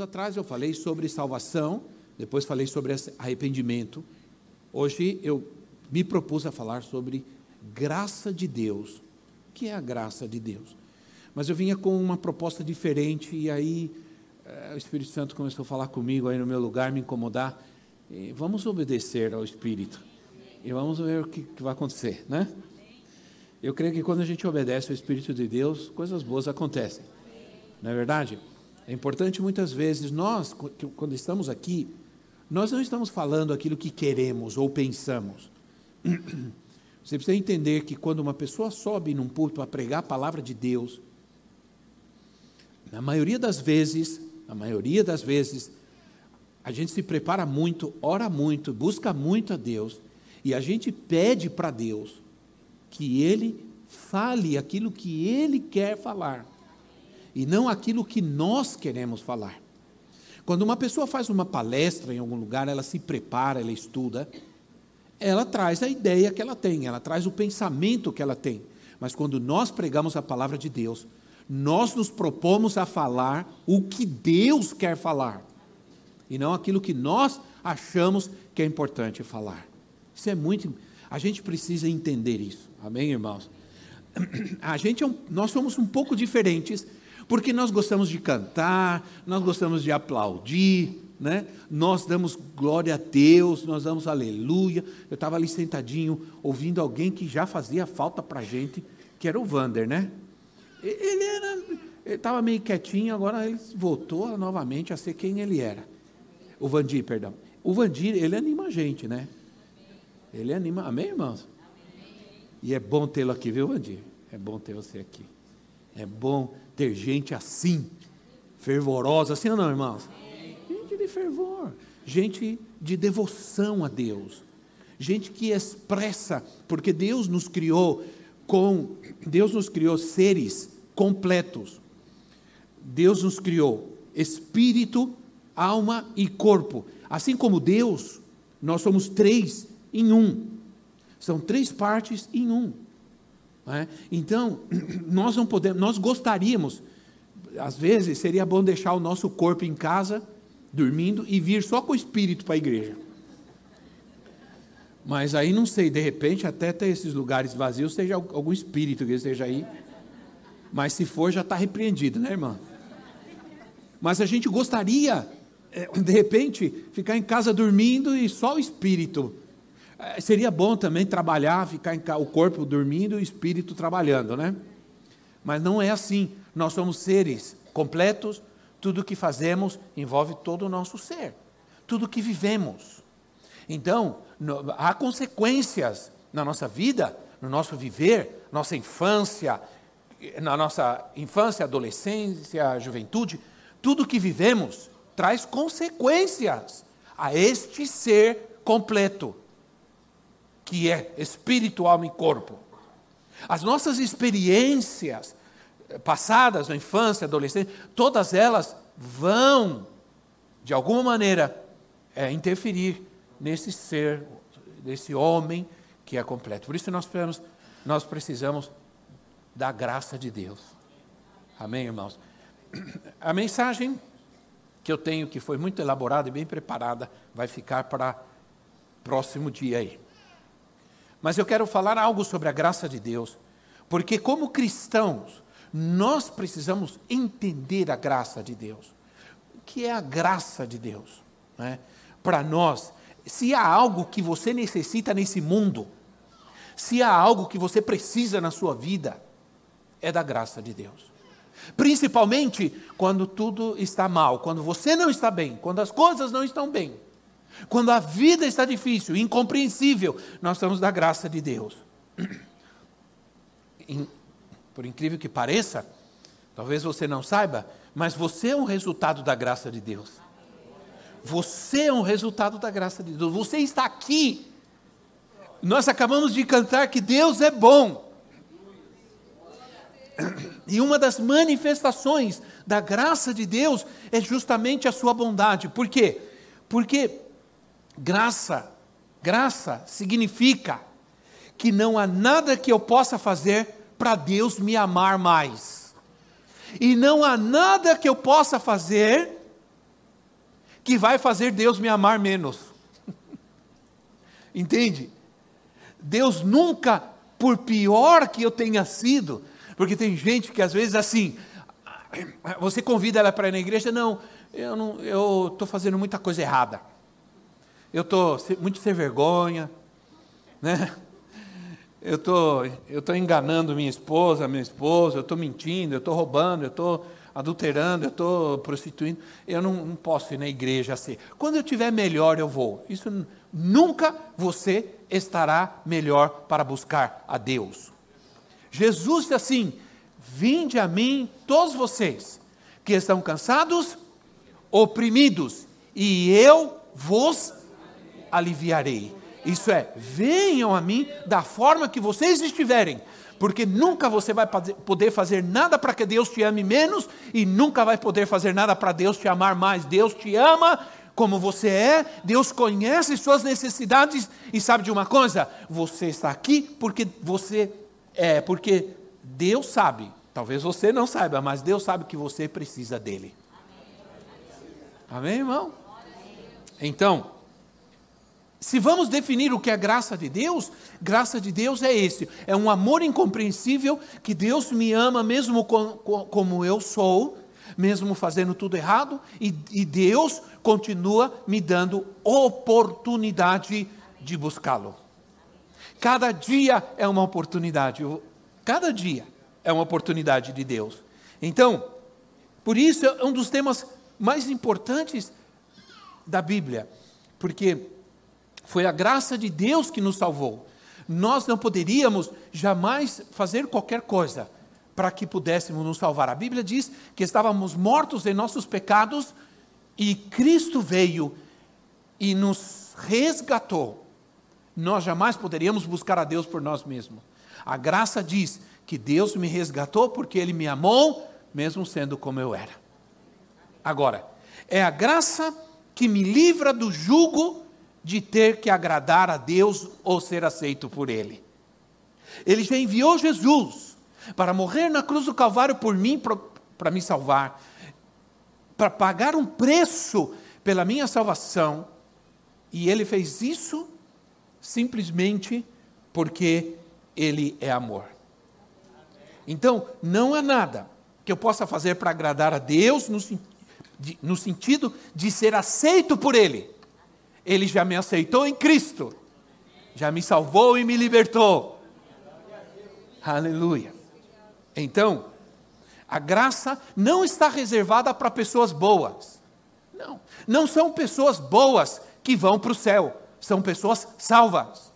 Atrás eu falei sobre salvação, depois falei sobre arrependimento. Hoje eu me propus a falar sobre graça de Deus. O que é a graça de Deus? Mas eu vinha com uma proposta diferente e aí eh, o Espírito Santo começou a falar comigo aí no meu lugar, me incomodar. E vamos obedecer ao Espírito e vamos ver o que, que vai acontecer, né? Eu creio que quando a gente obedece ao Espírito de Deus, coisas boas acontecem. Não é verdade? É importante muitas vezes, nós, quando estamos aqui, nós não estamos falando aquilo que queremos ou pensamos. Você precisa entender que quando uma pessoa sobe num púlpito para pregar a palavra de Deus, na maioria das vezes, na maioria das vezes, a gente se prepara muito, ora muito, busca muito a Deus, e a gente pede para Deus que Ele fale aquilo que Ele quer falar e não aquilo que nós queremos falar. Quando uma pessoa faz uma palestra em algum lugar, ela se prepara, ela estuda, ela traz a ideia que ela tem, ela traz o pensamento que ela tem. Mas quando nós pregamos a palavra de Deus, nós nos propomos a falar o que Deus quer falar, e não aquilo que nós achamos que é importante falar. Isso é muito. A gente precisa entender isso. Amém, irmãos? A gente é um, nós somos um pouco diferentes porque nós gostamos de cantar, nós gostamos de aplaudir, né? nós damos glória a Deus, nós damos aleluia. Eu estava ali sentadinho, ouvindo alguém que já fazia falta para a gente, que era o Vander, né? Ele era, ele estava meio quietinho, agora ele voltou novamente a ser quem ele era. O Vandir, perdão. O Vandir, ele anima a gente, né? Ele anima, amém, irmãos? E é bom tê-lo aqui, viu, Vandir? É bom ter você aqui. É bom ter gente assim, fervorosa, assim ou não, irmãos? Gente de fervor, gente de devoção a Deus, gente que expressa, porque Deus nos criou com, Deus nos criou seres completos. Deus nos criou espírito, alma e corpo. Assim como Deus, nós somos três em um. São três partes em um. É? Então, nós não podemos, nós gostaríamos, às vezes seria bom deixar o nosso corpo em casa, dormindo, e vir só com o espírito para a igreja. Mas aí não sei, de repente, até ter esses lugares vazios, seja algum espírito que esteja aí. Mas se for, já está repreendido, né, irmã? Mas a gente gostaria, eh, de repente, ficar em casa dormindo e só o espírito seria bom também trabalhar, ficar em o corpo dormindo e o espírito trabalhando, né? Mas não é assim. Nós somos seres completos, tudo que fazemos envolve todo o nosso ser, tudo que vivemos. Então, no, há consequências na nossa vida, no nosso viver, nossa infância, na nossa infância, adolescência, juventude, tudo que vivemos traz consequências a este ser completo que é espírito, alma e corpo. As nossas experiências passadas, na infância, adolescência, todas elas vão, de alguma maneira, é, interferir nesse ser, nesse homem que é completo. Por isso nós nós precisamos da graça de Deus. Amém, irmãos? A mensagem que eu tenho, que foi muito elaborada e bem preparada, vai ficar para próximo dia aí. Mas eu quero falar algo sobre a graça de Deus, porque como cristãos, nós precisamos entender a graça de Deus. O que é a graça de Deus? Né? Para nós, se há algo que você necessita nesse mundo, se há algo que você precisa na sua vida, é da graça de Deus. Principalmente quando tudo está mal, quando você não está bem, quando as coisas não estão bem. Quando a vida está difícil, incompreensível, nós estamos da graça de Deus. por incrível que pareça, talvez você não saiba, mas você é um resultado da graça de Deus. Você é um resultado da graça de Deus. Você está aqui. Nós acabamos de cantar que Deus é bom. E uma das manifestações da graça de Deus é justamente a sua bondade. Por quê? Porque graça, graça significa que não há nada que eu possa fazer para Deus me amar mais. E não há nada que eu possa fazer que vai fazer Deus me amar menos. Entende? Deus nunca, por pior que eu tenha sido, porque tem gente que às vezes assim, você convida ela para ir na igreja, não, eu não, eu estou fazendo muita coisa errada. Eu estou muito sem vergonha, né? Eu tô, eu tô enganando minha esposa, minha esposa, eu estou mentindo, eu estou roubando, eu estou adulterando, eu estou prostituindo. Eu não, não posso ir na igreja assim. Quando eu tiver melhor, eu vou. Isso nunca você estará melhor para buscar a Deus. Jesus disse assim: Vinde a mim, todos vocês que estão cansados, oprimidos, e eu vos aliviarei. Isso é, venham a mim da forma que vocês estiverem, porque nunca você vai poder fazer nada para que Deus te ame menos e nunca vai poder fazer nada para Deus te amar mais. Deus te ama como você é, Deus conhece suas necessidades e sabe de uma coisa? Você está aqui porque você é, porque Deus sabe, talvez você não saiba, mas Deus sabe que você precisa dele. Amém, irmão? Então, se vamos definir o que é graça de Deus, graça de Deus é esse: é um amor incompreensível que Deus me ama mesmo como eu sou, mesmo fazendo tudo errado, e, e Deus continua me dando oportunidade de buscá-lo. Cada dia é uma oportunidade. Cada dia é uma oportunidade de Deus. Então, por isso é um dos temas mais importantes da Bíblia, porque foi a graça de Deus que nos salvou. Nós não poderíamos jamais fazer qualquer coisa para que pudéssemos nos salvar. A Bíblia diz que estávamos mortos em nossos pecados e Cristo veio e nos resgatou nós jamais poderíamos buscar a Deus por nós mesmos. A graça diz que Deus me resgatou porque Ele me amou, mesmo sendo como eu era. Agora, é a graça que me livra do jugo de ter que agradar a Deus ou ser aceito por Ele. Ele já enviou Jesus para morrer na cruz do Calvário por mim, para me salvar, para pagar um preço pela minha salvação, e Ele fez isso simplesmente porque Ele é amor. Então, não há nada que eu possa fazer para agradar a Deus no, no sentido de ser aceito por Ele. Ele já me aceitou em Cristo, já me salvou e me libertou. Aleluia. Então, a graça não está reservada para pessoas boas. Não, não são pessoas boas que vão para o céu são pessoas salvas.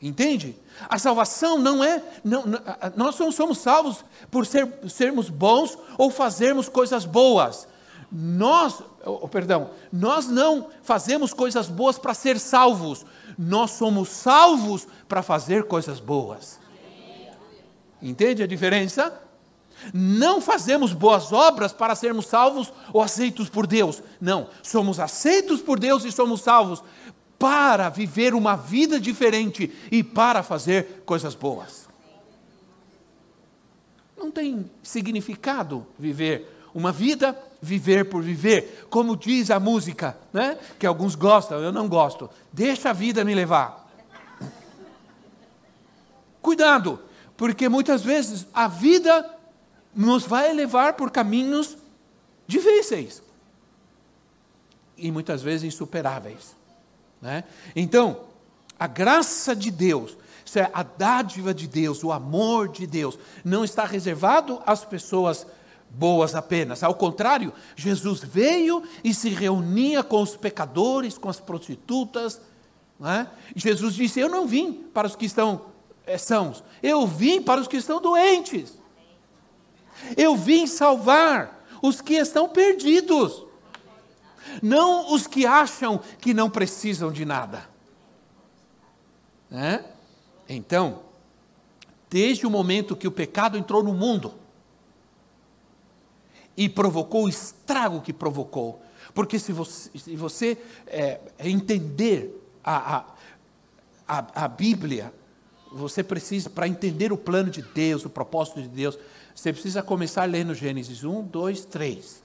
Entende? A salvação não é. Não, nós não somos salvos por ser, sermos bons ou fazermos coisas boas. Nós, oh, perdão, nós não fazemos coisas boas para ser salvos. Nós somos salvos para fazer coisas boas. Entende a diferença? Não fazemos boas obras para sermos salvos ou aceitos por Deus. Não, somos aceitos por Deus e somos salvos para viver uma vida diferente e para fazer coisas boas. Não tem significado viver uma vida, viver por viver, como diz a música, né? que alguns gostam, eu não gosto. Deixa a vida me levar. Cuidado, porque muitas vezes a vida nos vai levar por caminhos difíceis e muitas vezes insuperáveis. Né? Então, a graça de Deus, é a dádiva de Deus, o amor de Deus, não está reservado às pessoas boas apenas. Ao contrário, Jesus veio e se reunia com os pecadores, com as prostitutas. Né? Jesus disse: Eu não vim para os que estão sãos. Eu vim para os que estão doentes. Eu vim salvar os que estão perdidos. Não os que acham que não precisam de nada. Né? Então, desde o momento que o pecado entrou no mundo e provocou o estrago que provocou, porque se você, se você é, entender a, a, a, Bíblia, você precisa, para entender o plano de Deus, o propósito de Deus, você precisa começar lendo Gênesis 1, 2, 3.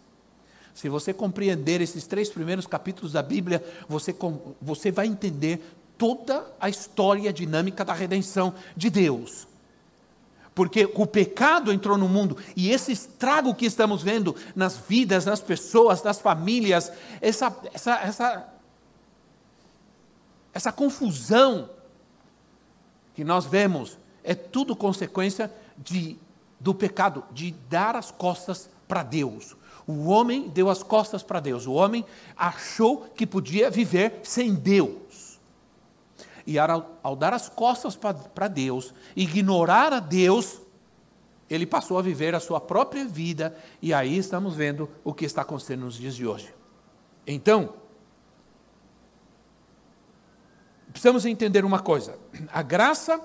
Se você compreender esses três primeiros capítulos da Bíblia, você, você vai entender toda a história dinâmica da redenção de Deus. Porque o pecado entrou no mundo e esse estrago que estamos vendo nas vidas, nas pessoas, nas famílias, essa, essa, essa, essa confusão que nós vemos é tudo consequência de, do pecado, de dar as costas para Deus. O homem deu as costas para Deus, o homem achou que podia viver sem Deus. E ao, ao dar as costas para Deus, ignorar a Deus, ele passou a viver a sua própria vida, e aí estamos vendo o que está acontecendo nos dias de hoje. Então, precisamos entender uma coisa: a graça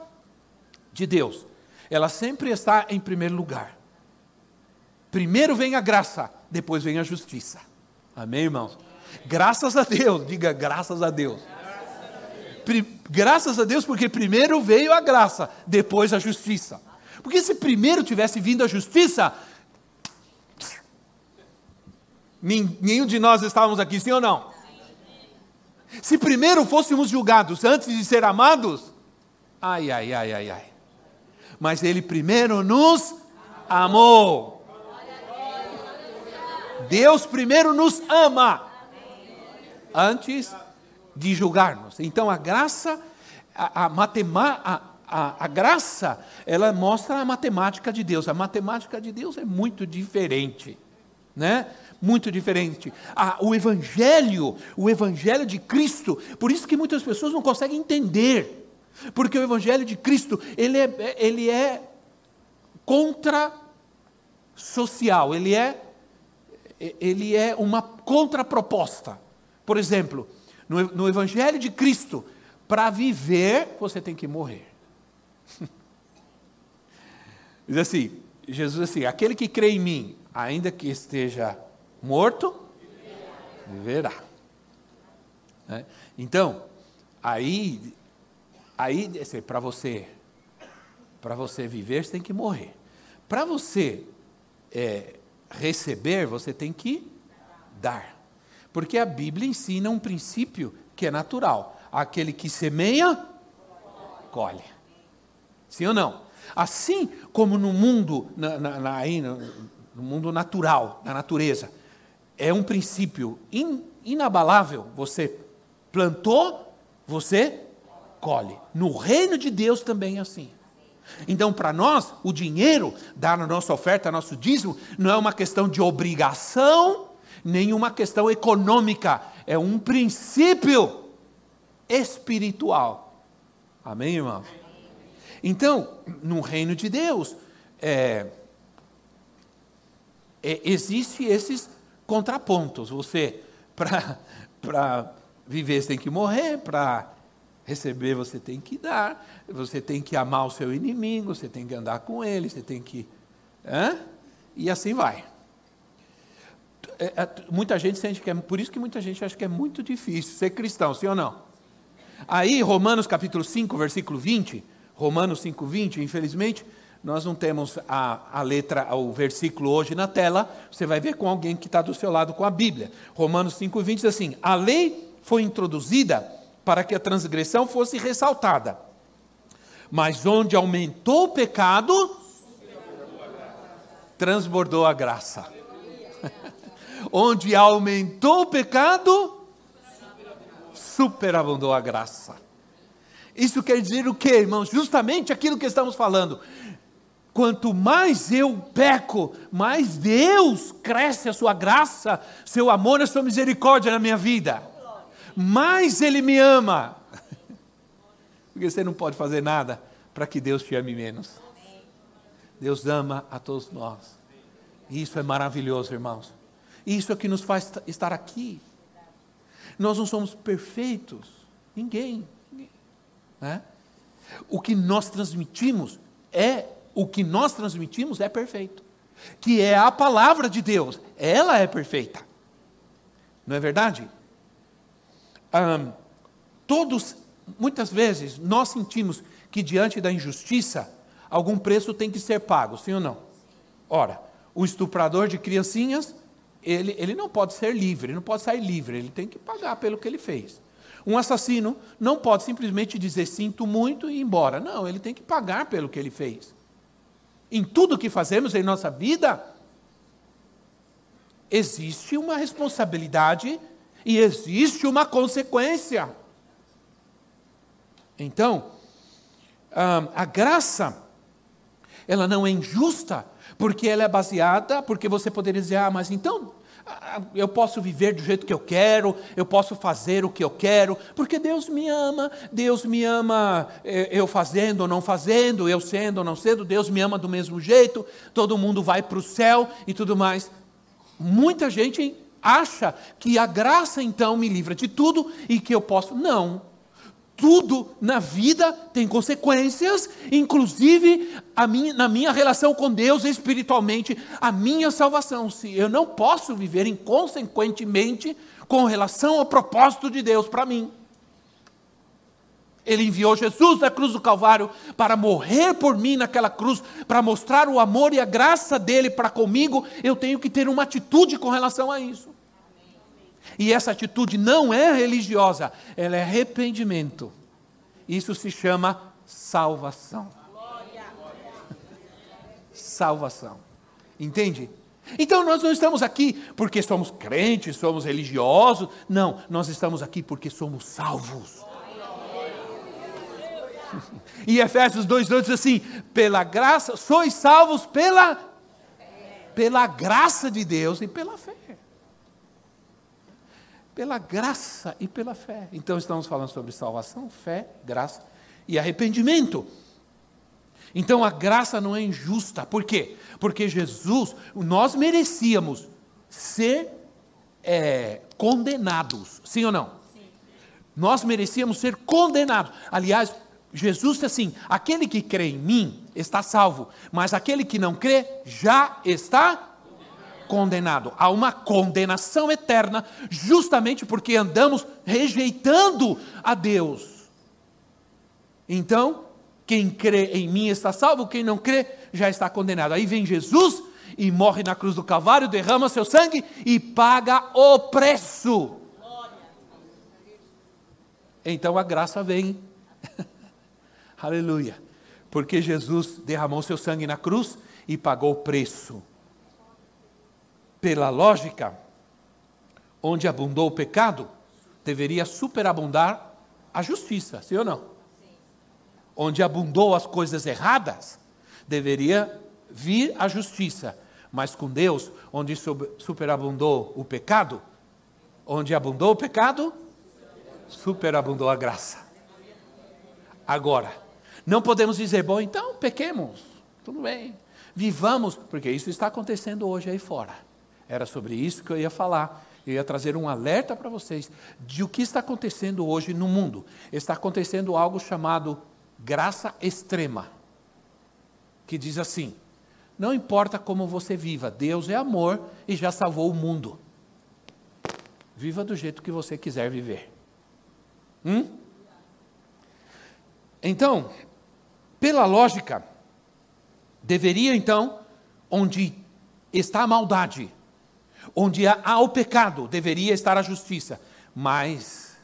de Deus, ela sempre está em primeiro lugar. Primeiro vem a graça, depois vem a justiça. Amém, irmãos? Graças a Deus, diga graças a Deus graças a Deus, porque primeiro veio a graça, depois a justiça. Porque se primeiro tivesse vindo a justiça, nenhum de nós estávamos aqui, sim ou não? Se primeiro fôssemos julgados antes de ser amados, ai, ai, ai, ai, ai. Mas Ele primeiro nos amou. Deus primeiro nos ama. Antes de julgar-nos. Então a graça, a, a, matema, a, a, a, graça, ela mostra a matemática de Deus. A matemática de Deus é muito diferente, né? Muito diferente. o Evangelho, o Evangelho de Cristo, por isso que muitas pessoas não conseguem entender, porque o Evangelho de Cristo ele é, ele é contra social, ele é ele é uma contraproposta. Por exemplo, no, no Evangelho de Cristo, para viver, você tem que morrer. Diz assim, Jesus assim, aquele que crê em mim, ainda que esteja morto, viverá. É? Então, aí, aí assim, para você, para você viver, você tem que morrer. Para você é, receber, você tem que dar. Porque a Bíblia ensina um princípio que é natural: aquele que semeia, colhe. Sim ou não? Assim como no mundo, na, na, na, no, mundo natural, na natureza, é um princípio in, inabalável. Você plantou, você colhe. No reino de Deus também é assim. Então, para nós, o dinheiro, dar a nossa oferta, nosso dízimo, não é uma questão de obrigação nenhuma questão econômica, é um princípio espiritual. Amém, irmãos? Então, no reino de Deus, é, é, existe esses contrapontos. Você, para viver, você tem que morrer, para receber, você tem que dar, você tem que amar o seu inimigo, você tem que andar com ele, você tem que. Hã? E assim vai. É, é, muita gente sente que é, por isso que muita gente acha que é muito difícil ser cristão, sim ou não? Aí, Romanos capítulo 5, versículo 20, Romanos 5, 20, infelizmente, nós não temos a, a letra, o versículo hoje na tela, você vai ver com alguém que está do seu lado com a Bíblia. Romanos 5, 20 diz assim: A lei foi introduzida para que a transgressão fosse ressaltada, mas onde aumentou o pecado, transbordou a graça onde aumentou o pecado, superabundou a graça. Isso quer dizer o que, irmãos? Justamente aquilo que estamos falando. Quanto mais eu peco, mais Deus cresce a sua graça, seu amor, a sua misericórdia na minha vida. Mais Ele me ama. Porque você não pode fazer nada para que Deus te ame menos. Deus ama a todos nós. E isso é maravilhoso, irmãos. Isso é o que nos faz estar aqui. Nós não somos perfeitos. Ninguém. ninguém né? O que nós transmitimos é o que nós transmitimos é perfeito, que é a palavra de Deus. Ela é perfeita. Não é verdade? Um, todos, muitas vezes, nós sentimos que diante da injustiça, algum preço tem que ser pago, sim ou não? Ora, o estuprador de criancinhas, ele, ele não pode ser livre, ele não pode sair livre, ele tem que pagar pelo que ele fez. Um assassino não pode simplesmente dizer sinto muito e ir embora. Não, ele tem que pagar pelo que ele fez. Em tudo que fazemos em nossa vida, existe uma responsabilidade e existe uma consequência. Então, a graça, ela não é injusta, porque ela é baseada, porque você poderia dizer, ah, mas então eu posso viver do jeito que eu quero, eu posso fazer o que eu quero, porque Deus me ama, Deus me ama eh, eu fazendo ou não fazendo, eu sendo ou não sendo, Deus me ama do mesmo jeito, todo mundo vai para o céu e tudo mais. Muita gente acha que a graça então me livra de tudo e que eu posso. Não. Tudo na vida tem consequências, inclusive minha, na minha relação com Deus espiritualmente, a minha salvação. Se eu não posso viver inconsequentemente com relação ao propósito de Deus para mim. Ele enviou Jesus da cruz do Calvário para morrer por mim naquela cruz, para mostrar o amor e a graça dele para comigo. Eu tenho que ter uma atitude com relação a isso. E essa atitude não é religiosa, ela é arrependimento. Isso se chama salvação. Salvação. Entende? Então nós não estamos aqui porque somos crentes, somos religiosos. Não, nós estamos aqui porque somos salvos. E Efésios 2,2 diz assim: pela graça, sois salvos pela, pela graça de Deus e pela fé. Pela graça e pela fé. Então estamos falando sobre salvação, fé, graça e arrependimento. Então a graça não é injusta. Por quê? Porque Jesus, nós merecíamos ser é, condenados. Sim ou não? Sim. Nós merecíamos ser condenados. Aliás, Jesus disse assim: aquele que crê em mim está salvo, mas aquele que não crê já está condenado. Há uma condenação eterna, justamente porque andamos rejeitando a Deus. Então, quem crê em mim está salvo, quem não crê já está condenado. Aí vem Jesus e morre na cruz do Calvário, derrama seu sangue e paga o preço. Então a graça vem. Aleluia. Porque Jesus derramou seu sangue na cruz e pagou o preço. Pela lógica, onde abundou o pecado, deveria superabundar a justiça, sim ou não? Sim. Onde abundou as coisas erradas, deveria vir a justiça. Mas com Deus, onde superabundou o pecado, onde abundou o pecado, superabundou a graça. Agora, não podemos dizer, bom, então pequemos, tudo bem, vivamos, porque isso está acontecendo hoje aí fora. Era sobre isso que eu ia falar. Eu ia trazer um alerta para vocês de o que está acontecendo hoje no mundo. Está acontecendo algo chamado graça extrema, que diz assim: não importa como você viva, Deus é amor e já salvou o mundo. Viva do jeito que você quiser viver. Hum? Então, pela lógica, deveria então, onde está a maldade, onde há o pecado, deveria estar a justiça. Mas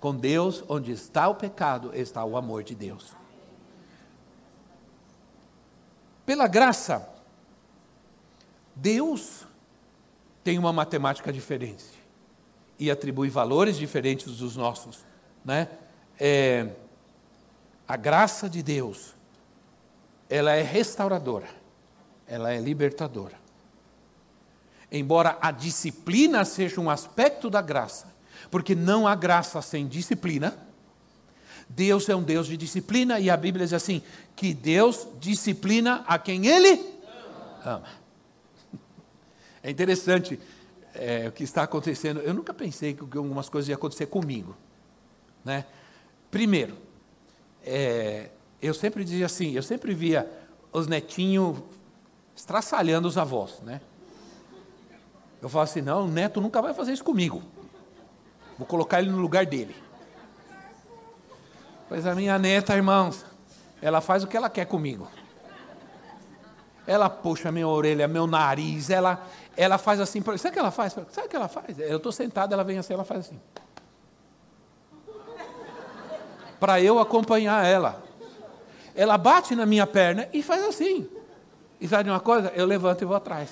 com Deus, onde está o pecado, está o amor de Deus. Pela graça, Deus tem uma matemática diferente e atribui valores diferentes dos nossos, né? É, a graça de Deus, ela é restauradora, ela é libertadora. Embora a disciplina seja um aspecto da graça, porque não há graça sem disciplina, Deus é um Deus de disciplina e a Bíblia diz assim: que Deus disciplina a quem Ele ama. É interessante é, o que está acontecendo. Eu nunca pensei que algumas coisas iam acontecer comigo. Né? Primeiro, é, eu sempre dizia assim, eu sempre via os netinhos estraçalhando os avós, né? Eu falo assim, não, o neto nunca vai fazer isso comigo. Vou colocar ele no lugar dele. Pois a minha neta, irmãos, ela faz o que ela quer comigo. Ela puxa minha orelha, meu nariz, ela, ela faz assim. Sabe o que ela faz? Sabe o que ela faz? Eu estou sentado, ela vem assim, ela faz assim. Para eu acompanhar ela. Ela bate na minha perna e faz assim. E sabe de uma coisa? Eu levanto e vou atrás.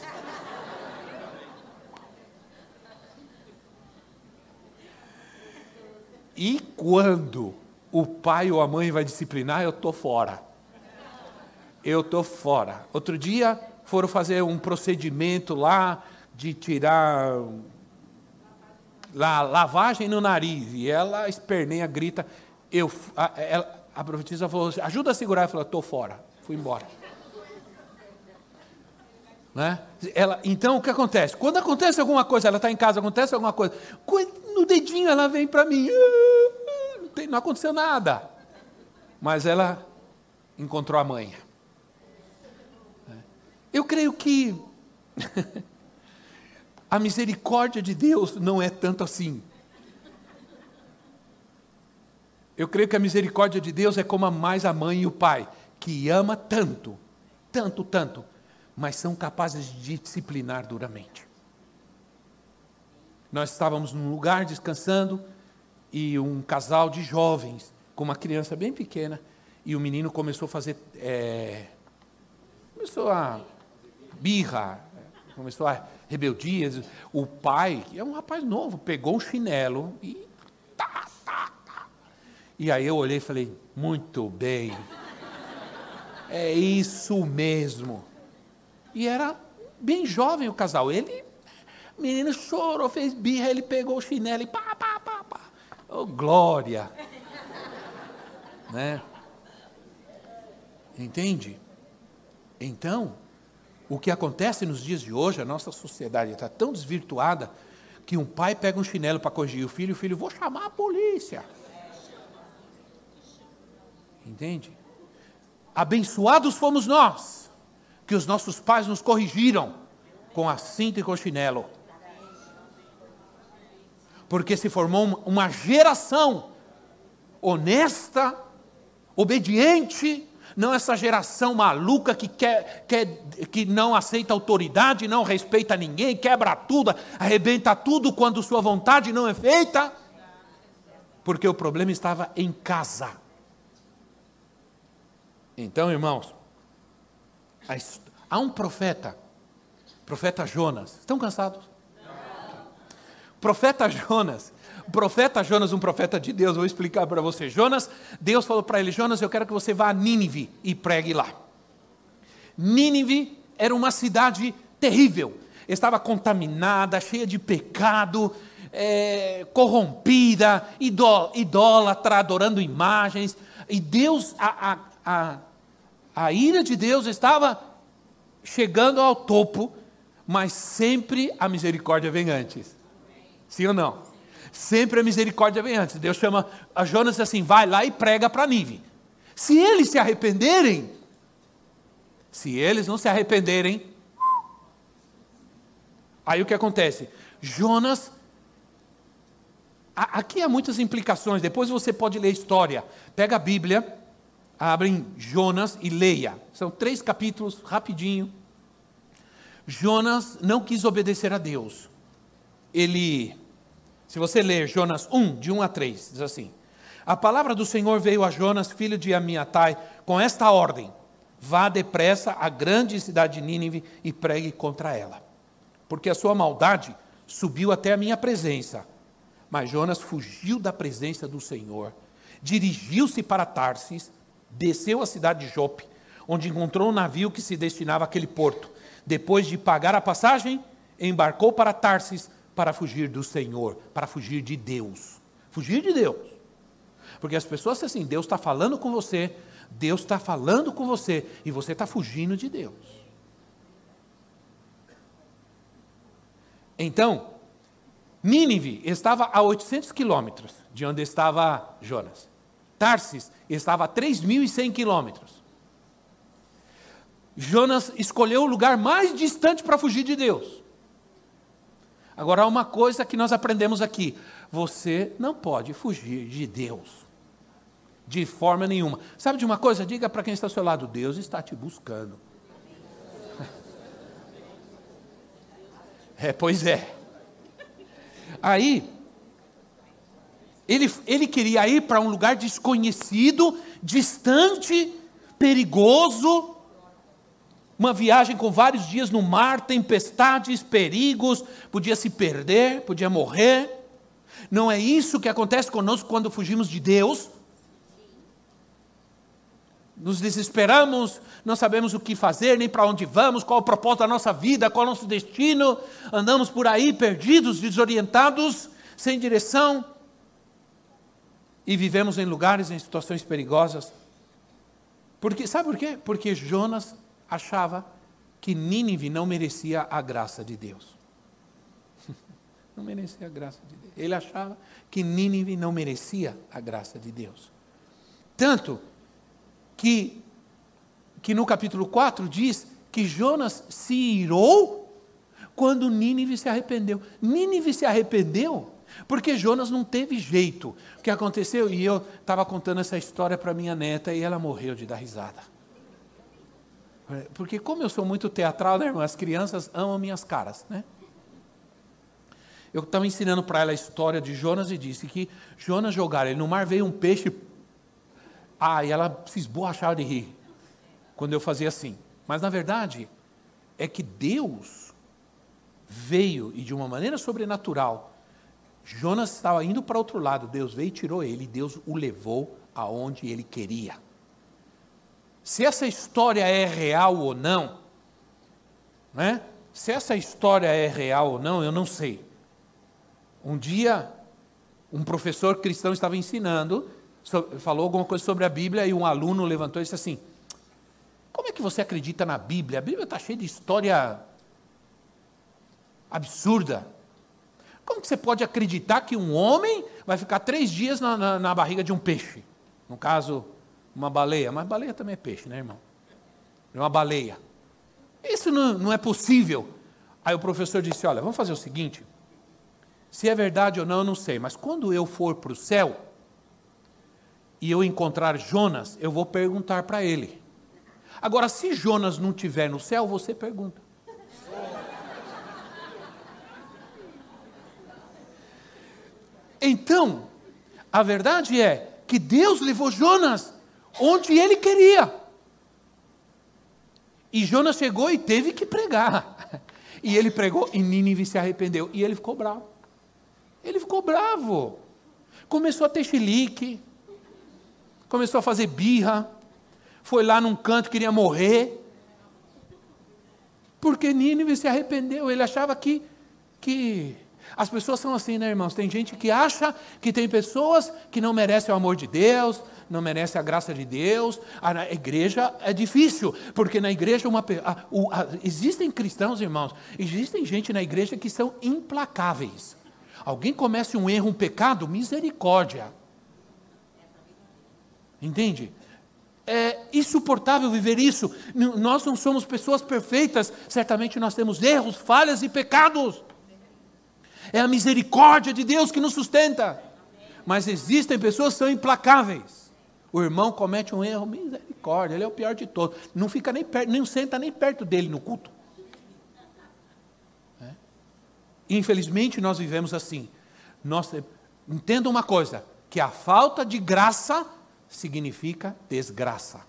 E quando o pai ou a mãe vai disciplinar, eu estou fora. Eu estou fora. Outro dia foram fazer um procedimento lá de tirar lá, lavagem no nariz. E ela esperneia, grita. Eu, a, ela, a profetisa falou: ajuda a segurar. Ela falou: estou fora. Fui embora. Né? Ela, então o que acontece? Quando acontece alguma coisa, ela está em casa, acontece alguma coisa, no dedinho ela vem para mim, não aconteceu nada. Mas ela encontrou a mãe. Eu creio que a misericórdia de Deus não é tanto assim. Eu creio que a misericórdia de Deus é como a mais a mãe e o pai, que ama tanto, tanto, tanto, mas são capazes de disciplinar duramente. Nós estávamos num lugar descansando e um casal de jovens com uma criança bem pequena e o menino começou a fazer é, começou a birra, começou a rebeldias. O pai, que é um rapaz novo, pegou um chinelo e tá, tá, tá. E aí eu olhei e falei: muito bem, é isso mesmo. E era bem jovem o casal. Ele, o menino chorou, fez birra, ele pegou o chinelo e pá, pá, pá, pá. Oh, glória! né? Entende? Então, o que acontece nos dias de hoje, a nossa sociedade está tão desvirtuada que um pai pega um chinelo para corrigir o filho, e o filho, vou chamar a polícia. Entende? Abençoados fomos nós que os nossos pais nos corrigiram com a cinta e com o chinelo. Porque se formou uma geração honesta, obediente, não essa geração maluca que, quer, quer, que não aceita autoridade, não respeita ninguém, quebra tudo, arrebenta tudo quando sua vontade não é feita. Porque o problema estava em casa. Então, irmãos, Há um profeta, profeta Jonas. Estão cansados? Profeta Jonas. Profeta Jonas, um profeta de Deus, vou explicar para você. Jonas, Deus falou para ele: Jonas, eu quero que você vá a Nínive e pregue lá. Nínive era uma cidade terrível, estava contaminada, cheia de pecado, é, corrompida, idólatra, adorando imagens, e Deus, a, a, a, a ira de Deus estava chegando ao topo, mas sempre a misericórdia vem antes. Sim ou não? Sempre a misericórdia vem antes. Deus chama a Jonas assim: vai lá e prega para Nive. Se eles se arrependerem, se eles não se arrependerem, aí o que acontece? Jonas, aqui há muitas implicações, depois você pode ler a história. Pega a Bíblia, abrem Jonas e leia. São três capítulos, rapidinho. Jonas não quis obedecer a Deus. Ele, se você ler Jonas 1, de 1 a 3, diz assim: A palavra do Senhor veio a Jonas, filho de Amiatai, com esta ordem: Vá depressa à grande cidade de Nínive e pregue contra ela, porque a sua maldade subiu até a minha presença. Mas Jonas fugiu da presença do Senhor, dirigiu-se para Tarsis desceu à cidade de Jope, onde encontrou um navio que se destinava àquele porto. Depois de pagar a passagem, embarcou para Tarsis para fugir do Senhor, para fugir de Deus. Fugir de Deus. Porque as pessoas assim, Deus está falando com você, Deus está falando com você, e você está fugindo de Deus. Então, Nínive estava a 800 quilômetros de onde estava Jonas. Tarsis estava a 3.100 quilômetros. Jonas escolheu o lugar mais distante para fugir de Deus. Agora, há uma coisa que nós aprendemos aqui: você não pode fugir de Deus, de forma nenhuma. Sabe de uma coisa? Diga para quem está ao seu lado: Deus está te buscando. É, pois é. Aí, ele, ele queria ir para um lugar desconhecido, distante, perigoso, uma viagem com vários dias no mar, tempestades, perigos, podia se perder, podia morrer. Não é isso que acontece conosco quando fugimos de Deus? Nos desesperamos, não sabemos o que fazer, nem para onde vamos, qual o propósito da nossa vida, qual o nosso destino. Andamos por aí perdidos, desorientados, sem direção. E vivemos em lugares, em situações perigosas. Porque, sabe por quê? Porque Jonas achava que Nínive não merecia a graça de Deus. Não merecia a graça de Deus. Ele achava que Nínive não merecia a graça de Deus. Tanto que, que no capítulo 4 diz que Jonas se irou quando Nínive se arrependeu. Nínive se arrependeu porque Jonas não teve jeito. O que aconteceu? E eu estava contando essa história para minha neta e ela morreu de dar risada. Porque como eu sou muito teatral, né, irmão? As crianças amam minhas caras, né? Eu estava ensinando para ela a história de Jonas e disse que Jonas jogaram ele no mar, veio um peixe. Ah, e ela se esborrachava de rir quando eu fazia assim. Mas na verdade, é que Deus veio e de uma maneira sobrenatural. Jonas estava indo para outro lado, Deus veio e tirou ele, Deus o levou aonde ele queria. Se essa história é real ou não, né? Se essa história é real ou não, eu não sei. Um dia, um professor cristão estava ensinando, falou alguma coisa sobre a Bíblia e um aluno levantou e disse assim: Como é que você acredita na Bíblia? A Bíblia está cheia de história absurda. Como que você pode acreditar que um homem vai ficar três dias na, na, na barriga de um peixe? No caso, uma baleia, mas baleia também é peixe, né, irmão? É uma baleia. Isso não, não é possível. Aí o professor disse: Olha, vamos fazer o seguinte. Se é verdade ou não, eu não sei, mas quando eu for para o céu e eu encontrar Jonas, eu vou perguntar para ele. Agora, se Jonas não estiver no céu, você pergunta. Então, a verdade é que Deus levou Jonas onde ele queria. E Jonas chegou e teve que pregar. E ele pregou e Nínive se arrependeu. E ele ficou bravo. Ele ficou bravo. Começou a ter chilique. Começou a fazer birra. Foi lá num canto, queria morrer. Porque Nínive se arrependeu. Ele achava que, que as pessoas são assim, né, irmãos? Tem gente que acha que tem pessoas que não merecem o amor de Deus, não merece a graça de Deus. A igreja é difícil, porque na igreja uma, a, a, existem cristãos, irmãos, existem gente na igreja que são implacáveis. Alguém comece um erro, um pecado, misericórdia. Entende? É insuportável viver isso. Nós não somos pessoas perfeitas, certamente nós temos erros, falhas e pecados. É a misericórdia de Deus que nos sustenta. Mas existem pessoas que são implacáveis. O irmão comete um erro, misericórdia, ele é o pior de todos. Não fica nem perto, nem senta nem perto dele no culto. É? Infelizmente nós vivemos assim. Nós, entenda uma coisa, que a falta de graça significa desgraça.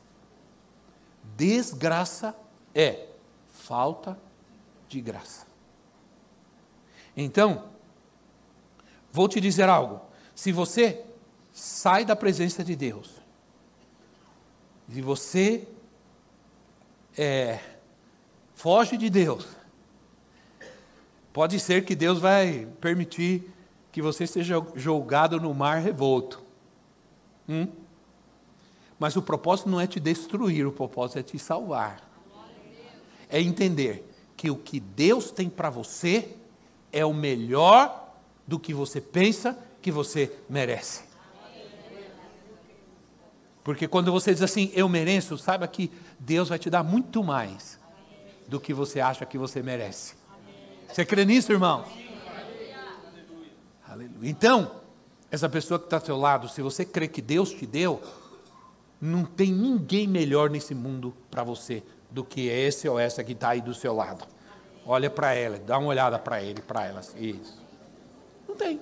Desgraça é falta de graça. Então, vou te dizer algo. Se você sai da presença de Deus e você é, foge de Deus, pode ser que Deus vai permitir que você seja julgado no mar revolto. Hum? Mas o propósito não é te destruir, o propósito é te salvar. É entender que o que Deus tem para você é o melhor do que você pensa que você merece. Porque quando você diz assim, eu mereço, saiba que Deus vai te dar muito mais do que você acha que você merece. Você crê nisso, irmão? Aleluia. Então, essa pessoa que está ao seu lado, se você crê que Deus te deu, não tem ninguém melhor nesse mundo para você do que esse ou essa que está aí do seu lado. Olha para ela, dá uma olhada para ele, para elas. Isso. Tem.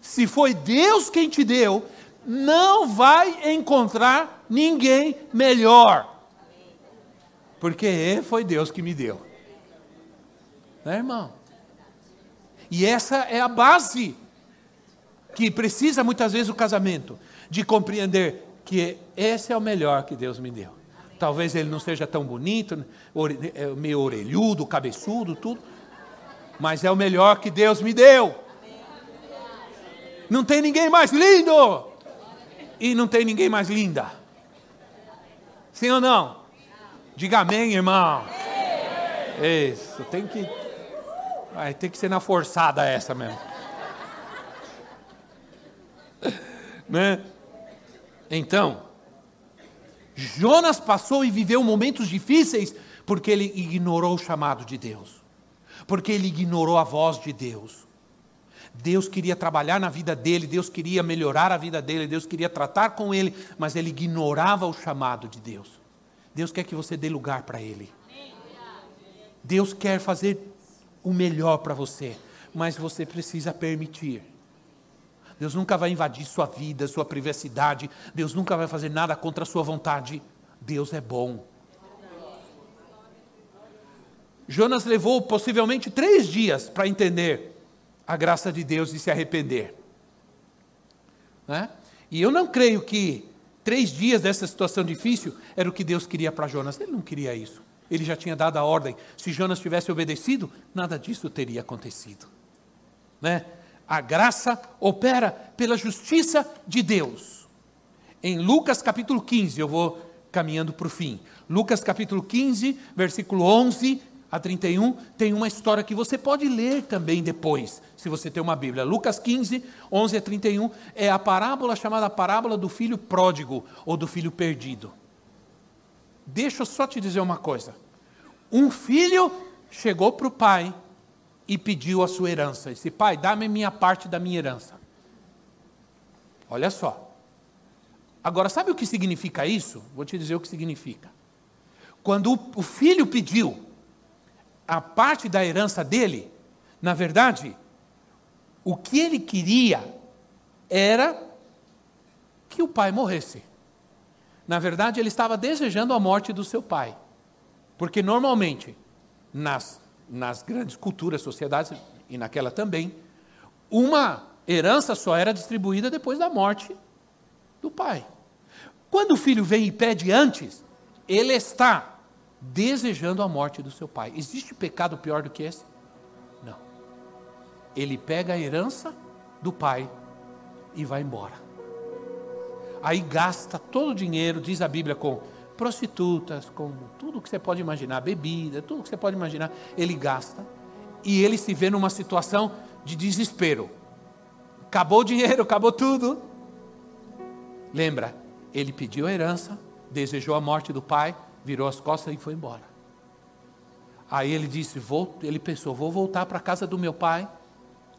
Se foi Deus quem te deu, não vai encontrar ninguém melhor. Porque foi Deus que me deu. Né, irmão? E essa é a base que precisa muitas vezes o casamento, de compreender que esse é o melhor que Deus me deu. Talvez ele não seja tão bonito, é, meio orelhudo, cabeçudo, tudo, mas é o melhor que Deus me deu. Não tem ninguém mais lindo e não tem ninguém mais linda. Sim ou não? Diga amém, irmão. Isso, tem que. Vai, tem que ser na forçada essa mesmo. né? Então, Jonas passou e viveu momentos difíceis porque ele ignorou o chamado de Deus, porque ele ignorou a voz de Deus. Deus queria trabalhar na vida dele, Deus queria melhorar a vida dele, Deus queria tratar com ele, mas ele ignorava o chamado de Deus. Deus quer que você dê lugar para ele. Deus quer fazer o melhor para você, mas você precisa permitir. Deus nunca vai invadir sua vida, sua privacidade. Deus nunca vai fazer nada contra a sua vontade. Deus é bom. Jonas levou possivelmente três dias para entender a graça de Deus e se arrepender. Né? E eu não creio que três dias dessa situação difícil era o que Deus queria para Jonas. Ele não queria isso. Ele já tinha dado a ordem. Se Jonas tivesse obedecido, nada disso teria acontecido. Né? A graça opera pela justiça de Deus. Em Lucas capítulo 15, eu vou caminhando para o fim. Lucas capítulo 15, versículo 11 a 31, tem uma história que você pode ler também depois, se você tem uma Bíblia. Lucas 15, 11 a 31, é a parábola chamada parábola do filho pródigo ou do filho perdido. Deixa eu só te dizer uma coisa. Um filho chegou para o pai e pediu a sua herança. Disse, pai, dá-me minha parte da minha herança. Olha só. Agora, sabe o que significa isso? Vou te dizer o que significa. Quando o filho pediu a parte da herança dele, na verdade, o que ele queria era que o pai morresse. Na verdade, ele estava desejando a morte do seu pai. Porque normalmente, nas nas grandes culturas, sociedades, e naquela também, uma herança só era distribuída depois da morte do pai. Quando o filho vem e pede antes, ele está desejando a morte do seu pai. Existe pecado pior do que esse? Não. Ele pega a herança do pai e vai embora. Aí gasta todo o dinheiro, diz a Bíblia, com prostitutas, com tudo que você pode imaginar, bebida, tudo que você pode imaginar, ele gasta e ele se vê numa situação de desespero. Acabou o dinheiro, acabou tudo. Lembra, ele pediu a herança, desejou a morte do pai, virou as costas e foi embora. Aí ele disse, vou, ele pensou, vou voltar para a casa do meu pai.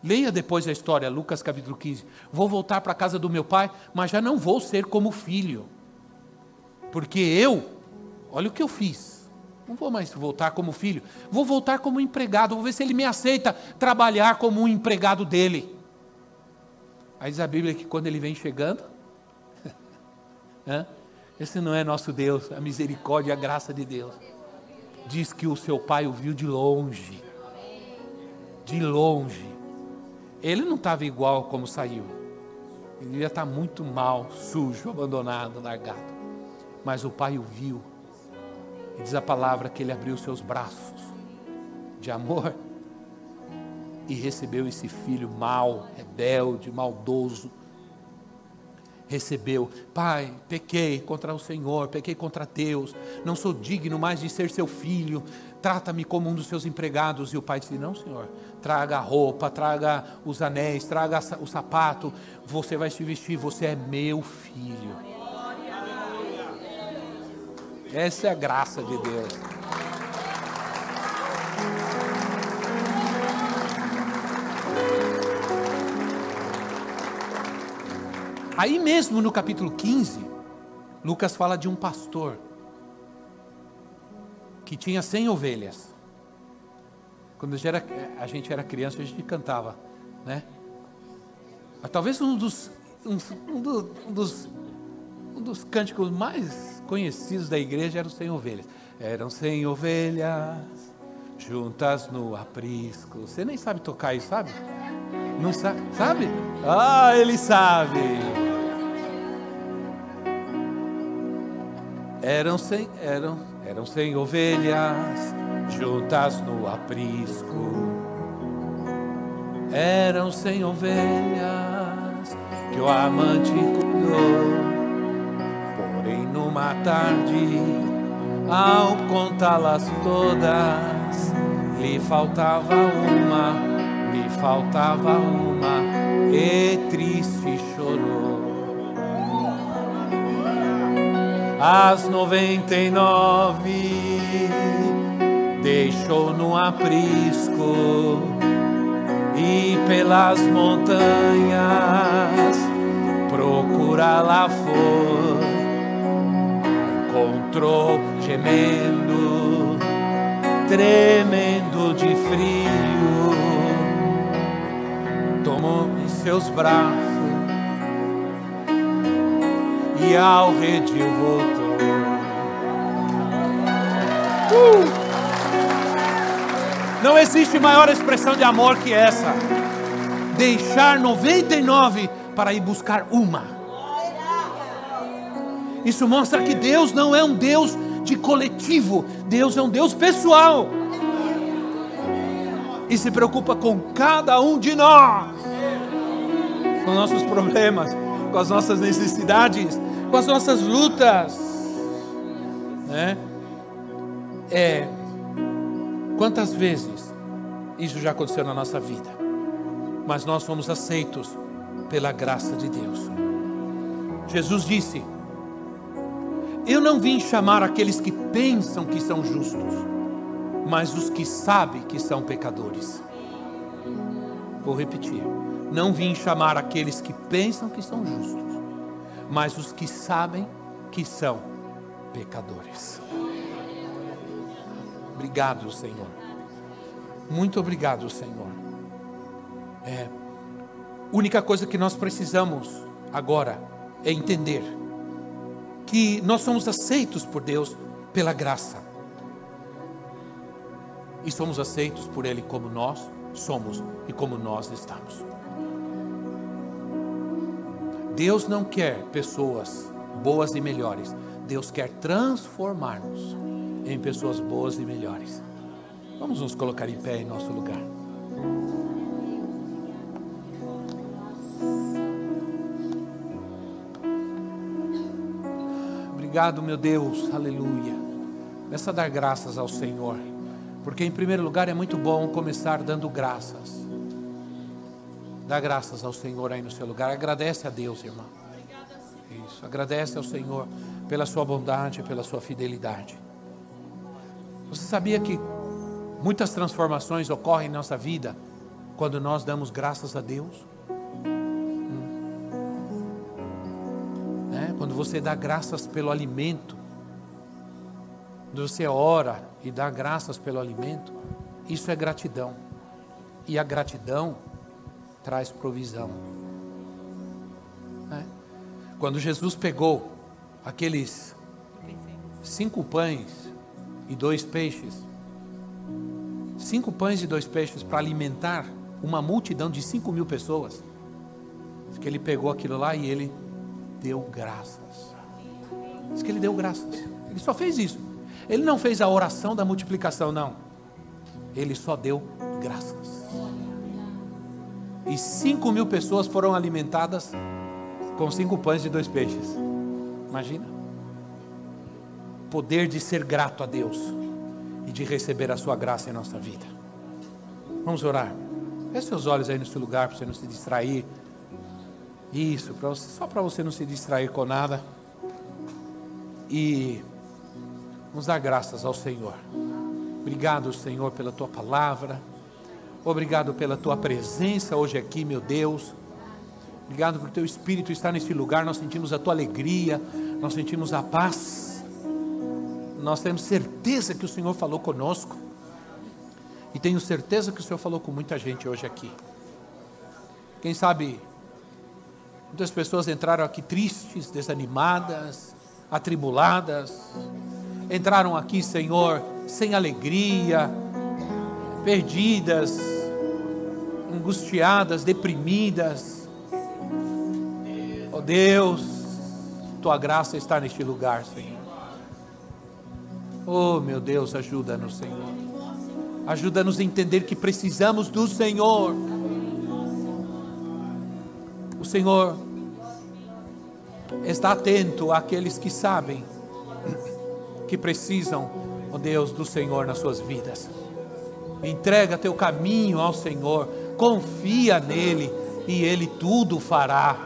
Leia depois a história, Lucas capítulo 15. Vou voltar para a casa do meu pai, mas já não vou ser como filho porque eu, olha o que eu fiz. Não vou mais voltar como filho, vou voltar como empregado, vou ver se ele me aceita trabalhar como um empregado dele. Aí diz a Bíblia que quando ele vem chegando, esse não é nosso Deus, a misericórdia e a graça de Deus. Diz que o seu pai o viu de longe, de longe. Ele não estava igual como saiu. Ele devia estar muito mal, sujo, abandonado, largado mas o pai o viu. E diz a palavra que ele abriu seus braços de amor e recebeu esse filho mau, rebelde, maldoso. Recebeu. Pai, pequei contra o Senhor, pequei contra Deus, não sou digno mais de ser seu filho, trata-me como um dos seus empregados. E o pai disse: Não, Senhor, traga a roupa, traga os anéis, traga o sapato, você vai se vestir, você é meu filho. Essa é a graça de Deus. Aí mesmo no capítulo 15, Lucas fala de um pastor que tinha 100 ovelhas. Quando a gente era, a gente era criança, a gente cantava, né? Talvez um dos, um, um, do, um, dos, um dos cânticos mais conhecidos da igreja era o 100 ovelhas. Eram 100 ovelhas juntas no aprisco. Você nem sabe tocar isso, sabe? Não sabe? Sabe? Ah, ele sabe. Eram cem, eram, eram cem ovelhas juntas no aprisco. Eram cem ovelhas que o amante cuidou. Porém, numa tarde, ao contá-las todas, lhe faltava uma, lhe faltava uma, e triste as noventa e nove deixou no aprisco e pelas montanhas procurar lá for encontrou gemendo tremendo de frio. Tomou em seus braços e ao redil voltou. Uh! Não existe maior expressão de amor que essa. Deixar 99 para ir buscar uma. Isso mostra que Deus não é um Deus de coletivo, Deus é um Deus pessoal. E se preocupa com cada um de nós, com nossos problemas, com as nossas necessidades, com as nossas lutas. Né? É, quantas vezes isso já aconteceu na nossa vida, mas nós fomos aceitos pela graça de Deus. Jesus disse: Eu não vim chamar aqueles que pensam que são justos, mas os que sabem que são pecadores. Vou repetir: Não vim chamar aqueles que pensam que são justos, mas os que sabem que são pecadores. Obrigado, Senhor. Muito obrigado, Senhor. É, única coisa que nós precisamos agora é entender que nós somos aceitos por Deus pela graça. E somos aceitos por Ele como nós somos e como nós estamos. Deus não quer pessoas boas e melhores. Deus quer transformar-nos em pessoas boas e melhores. Vamos nos colocar em pé em nosso lugar. Obrigado, meu Deus, aleluia. Começa a dar graças ao Senhor, porque em primeiro lugar é muito bom começar dando graças. Dá graças ao Senhor aí no seu lugar. Agradece a Deus, irmão. Isso. Agradece ao Senhor pela sua bondade, pela sua fidelidade. Você sabia que muitas transformações ocorrem em nossa vida quando nós damos graças a Deus? Hum. É, quando você dá graças pelo alimento, quando você ora e dá graças pelo alimento, isso é gratidão. E a gratidão traz provisão. É. Quando Jesus pegou aqueles cinco pães e dois peixes, cinco pães e dois peixes para alimentar uma multidão de cinco mil pessoas, diz que ele pegou aquilo lá e ele deu graças. Diz que ele deu graças. Ele só fez isso. Ele não fez a oração da multiplicação, não. Ele só deu graças e 5 mil pessoas foram alimentadas com cinco pães e dois peixes. Imagina. Poder de ser grato a Deus e de receber a sua graça em nossa vida. Vamos orar. Feche seus olhos aí nesse lugar para você não se distrair. Isso, você, só para você não se distrair com nada. E vamos dar graças ao Senhor. Obrigado, Senhor, pela tua palavra. Obrigado pela tua presença hoje aqui, meu Deus. Obrigado porque teu Espírito está nesse lugar. Nós sentimos a tua alegria, nós sentimos a paz. Nós temos certeza que o Senhor falou conosco. E tenho certeza que o Senhor falou com muita gente hoje aqui. Quem sabe, muitas pessoas entraram aqui tristes, desanimadas, atribuladas. Entraram aqui, Senhor, sem alegria, perdidas, angustiadas, deprimidas. Oh Deus, tua graça está neste lugar, Senhor. Oh meu Deus, ajuda-nos, Senhor. Ajuda-nos a entender que precisamos do Senhor. O Senhor está atento àqueles que sabem que precisam, oh Deus, do Senhor nas suas vidas. Entrega teu caminho ao Senhor, confia nele e ele tudo fará.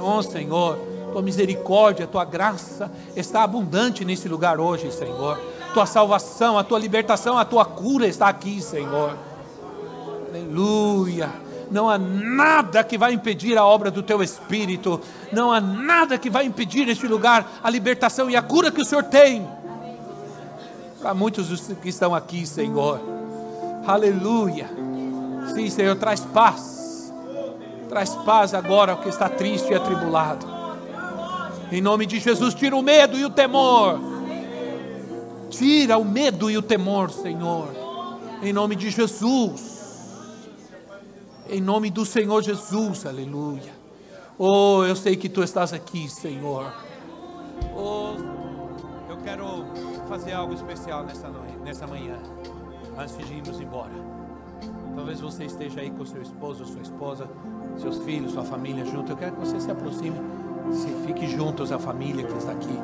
Oh Senhor, tua misericórdia, tua graça está abundante nesse lugar hoje, Senhor. Tua salvação, a tua libertação, a tua cura está aqui, Senhor. Aleluia. Não há nada que vai impedir a obra do teu Espírito, não há nada que vai impedir neste lugar a libertação e a cura que o Senhor tem. Para muitos dos que estão aqui, Senhor, aleluia. Sim, Senhor, traz paz, traz paz agora ao que está triste e atribulado. Em nome de Jesus, tira o medo e o temor. Tira o medo e o temor, Senhor. Em nome de Jesus. Em nome do Senhor Jesus, aleluia. Oh, eu sei que tu estás aqui, Senhor. Oh, eu quero fazer algo especial nessa noite, nessa manhã, antes de irmos embora. Talvez você esteja aí com seu esposo, sua esposa, seus filhos, sua família junto. Eu quero que você se aproxime, se fique juntos a família que está aqui.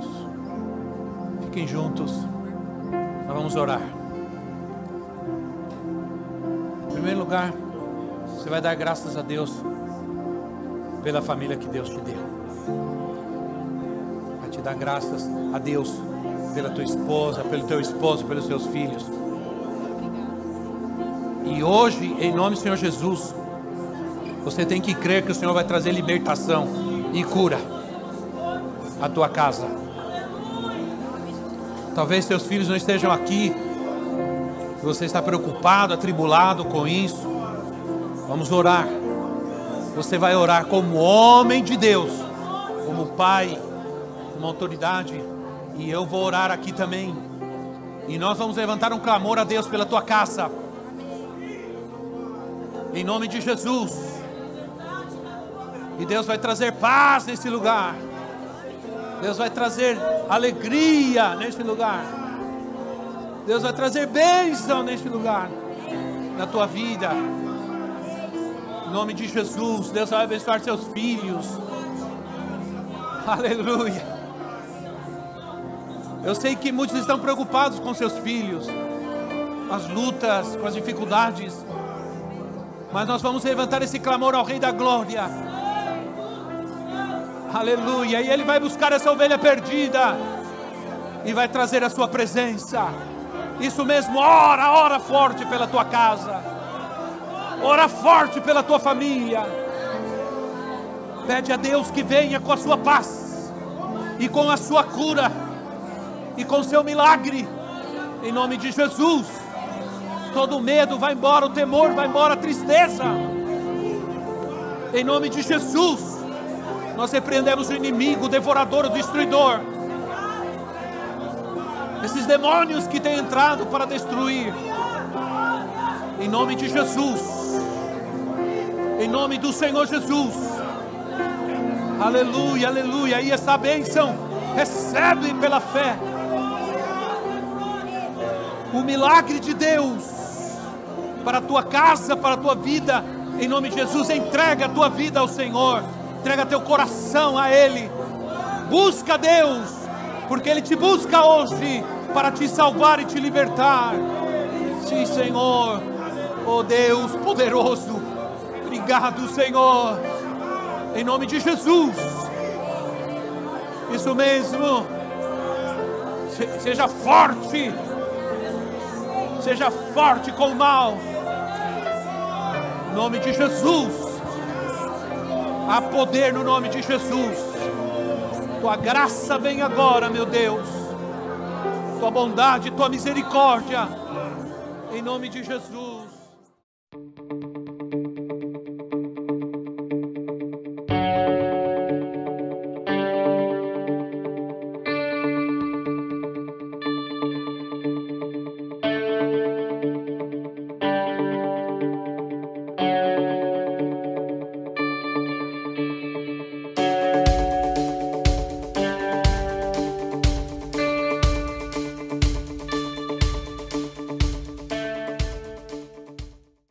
Isso. Fiquem juntos. Nós vamos orar. Em primeiro lugar, você vai dar graças a Deus pela família que Deus te deu. Vai te dar graças a Deus pela tua esposa, pelo teu esposo, pelos teus filhos. E hoje, em nome do Senhor Jesus, você tem que crer que o Senhor vai trazer libertação e cura à tua casa. Talvez teus filhos não estejam aqui você está preocupado, atribulado com isso, vamos orar. Você vai orar como homem de Deus, como pai, como autoridade, e eu vou orar aqui também. E nós vamos levantar um clamor a Deus pela tua casa. Em nome de Jesus. E Deus vai trazer paz nesse lugar. Deus vai trazer alegria nesse lugar. Deus vai trazer bênção neste lugar, na tua vida. Em nome de Jesus, Deus vai abençoar seus filhos. Aleluia. Eu sei que muitos estão preocupados com seus filhos, com as lutas, com as dificuldades. Mas nós vamos levantar esse clamor ao Rei da Glória. Aleluia. E Ele vai buscar essa ovelha perdida e vai trazer a sua presença. Isso mesmo, ora, ora forte pela tua casa. Ora forte pela tua família. Pede a Deus que venha com a sua paz e com a sua cura e com o seu milagre. Em nome de Jesus. Todo medo vai embora, o temor vai embora, a tristeza. Em nome de Jesus. Nós repreendemos o inimigo, o devorador, o destruidor esses demônios que têm entrado para destruir. Em nome de Jesus. Em nome do Senhor Jesus. Aleluia, aleluia. E essa bênção recebe pela fé. O milagre de Deus para a tua casa, para a tua vida, Em nome de Jesus, entrega a tua vida ao Senhor, entrega teu coração a Ele. Busca Deus, porque Ele te busca hoje para te salvar e te libertar. Sim, Senhor, oh Deus poderoso, obrigado, Senhor, em nome de Jesus. Isso mesmo, seja forte, seja forte com o mal nome de Jesus. Há poder no nome de Jesus. Tua graça vem agora, meu Deus. Tua bondade, tua misericórdia. Em nome de Jesus.